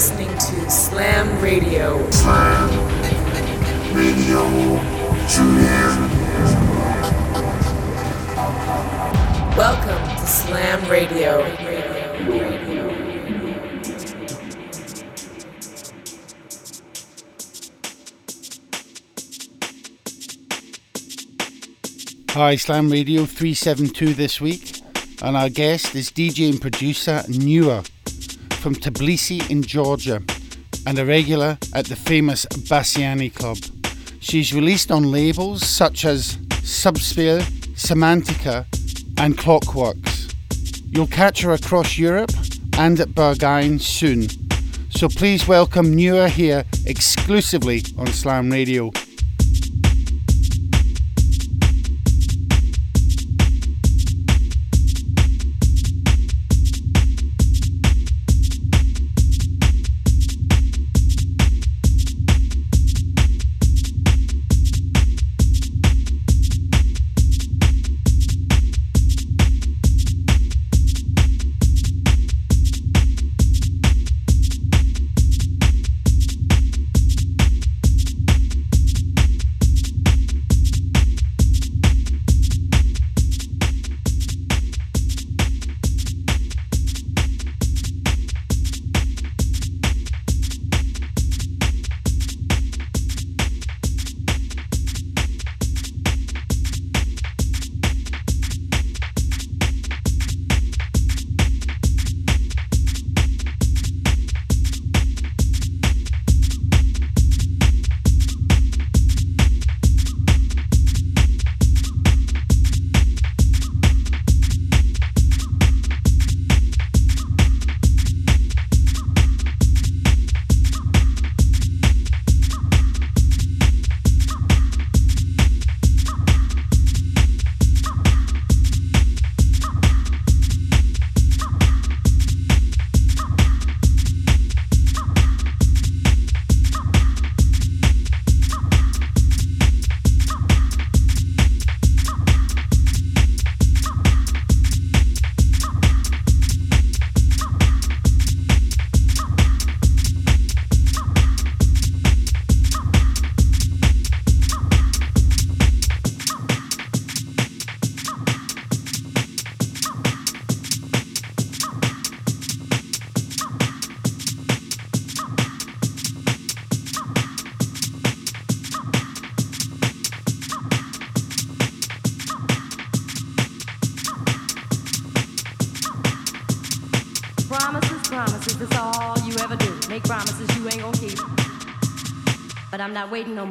listening to Slam Radio. Slam Radio. Tune. Welcome to Slam Radio. Hi, Slam Radio 372 this week, and our guest is DJ and producer Newa from Tbilisi in Georgia and a regular at the famous Bassiani Club. She's released on labels such as Subsphere, Semantica, and Klockworks. You'll catch her across Europe and at Berghain soon. So please welcome Newa here exclusively on Slam Radio. Waiting no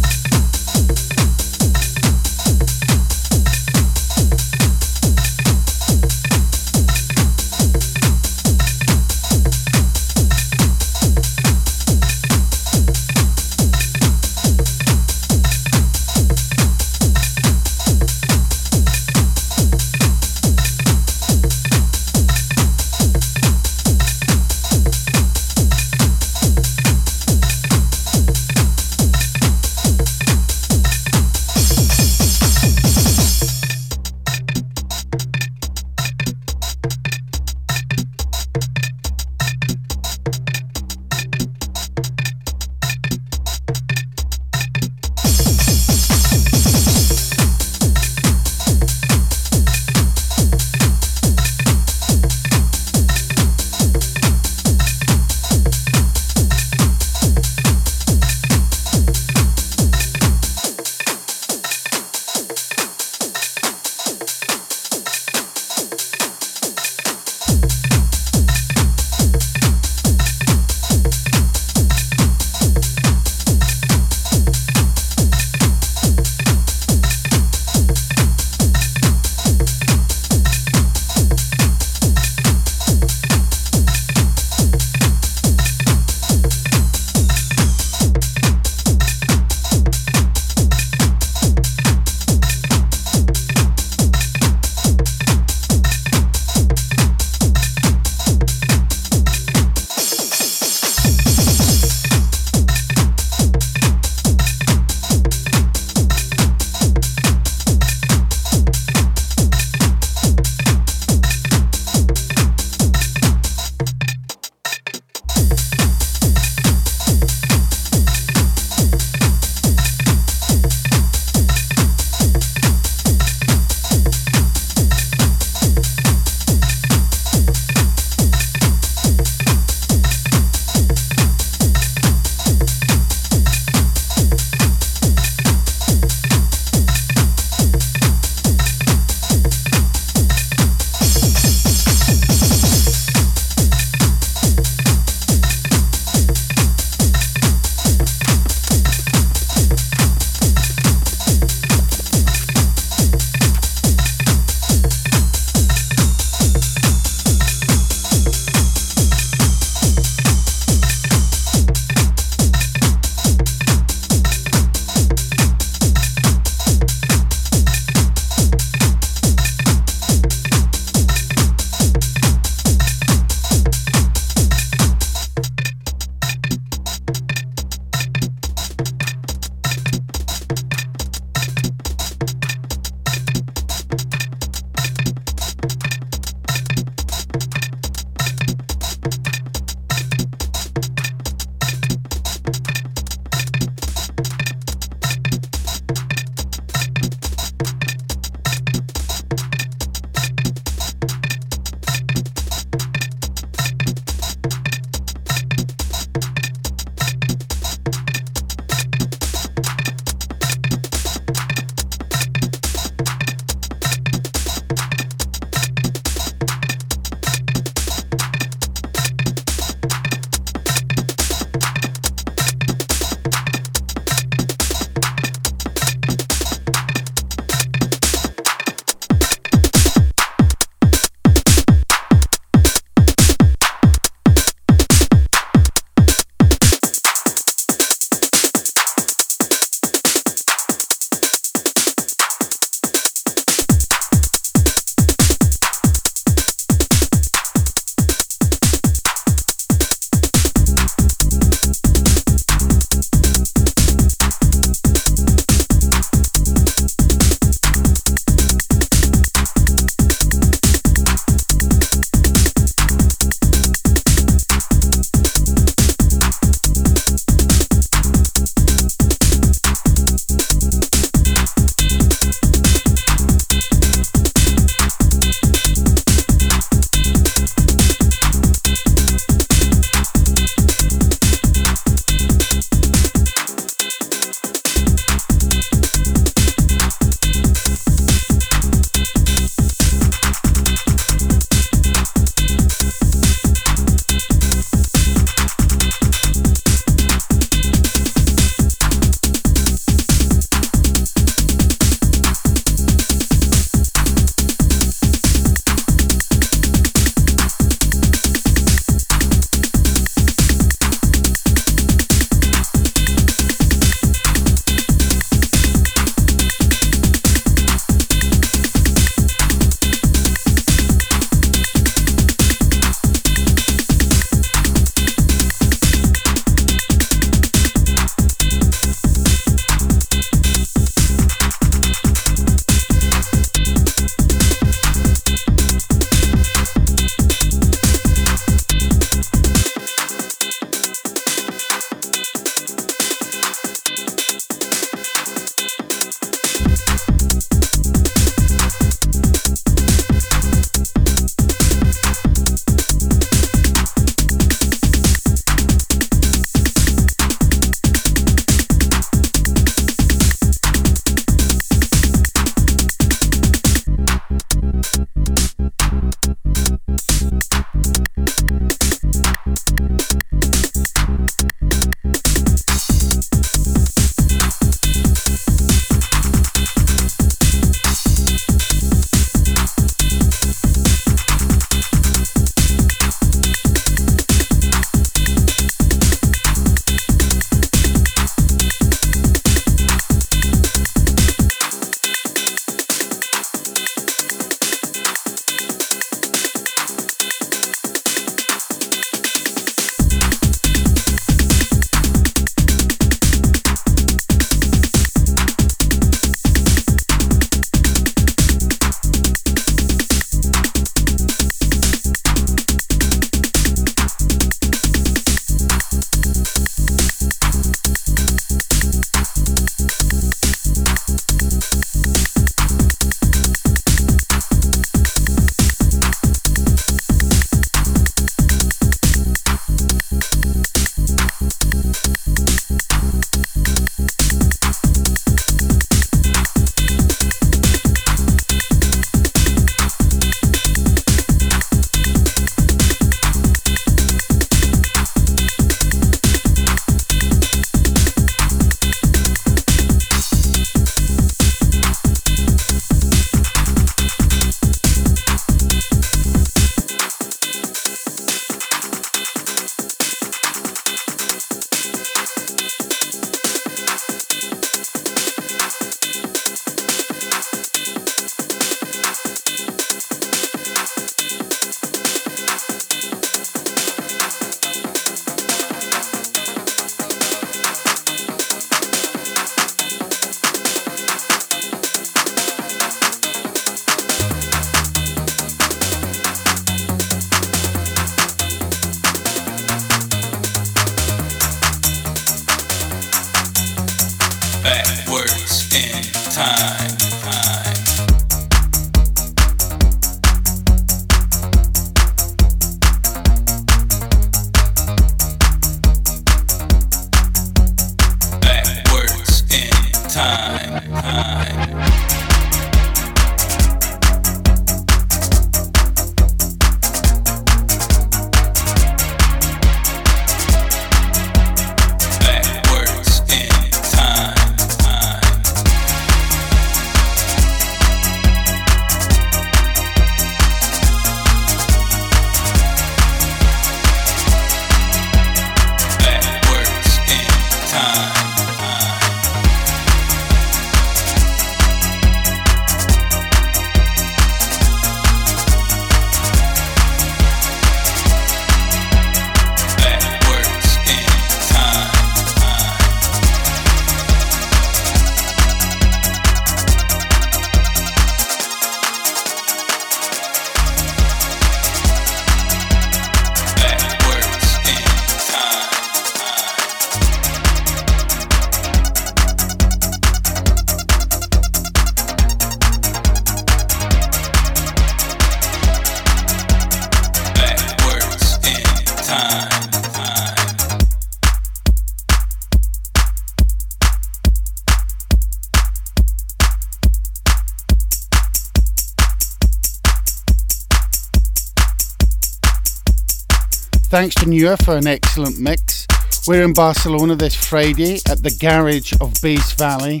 To for an excellent mix. We're in Barcelona this Friday at the Garage of Bass Valley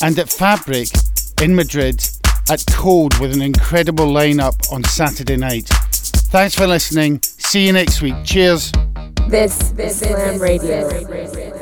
and at Fabrik in Madrid at Code with an incredible lineup on Saturday night. Thanks for listening. See you next week. Cheers. This, this Slam Radio.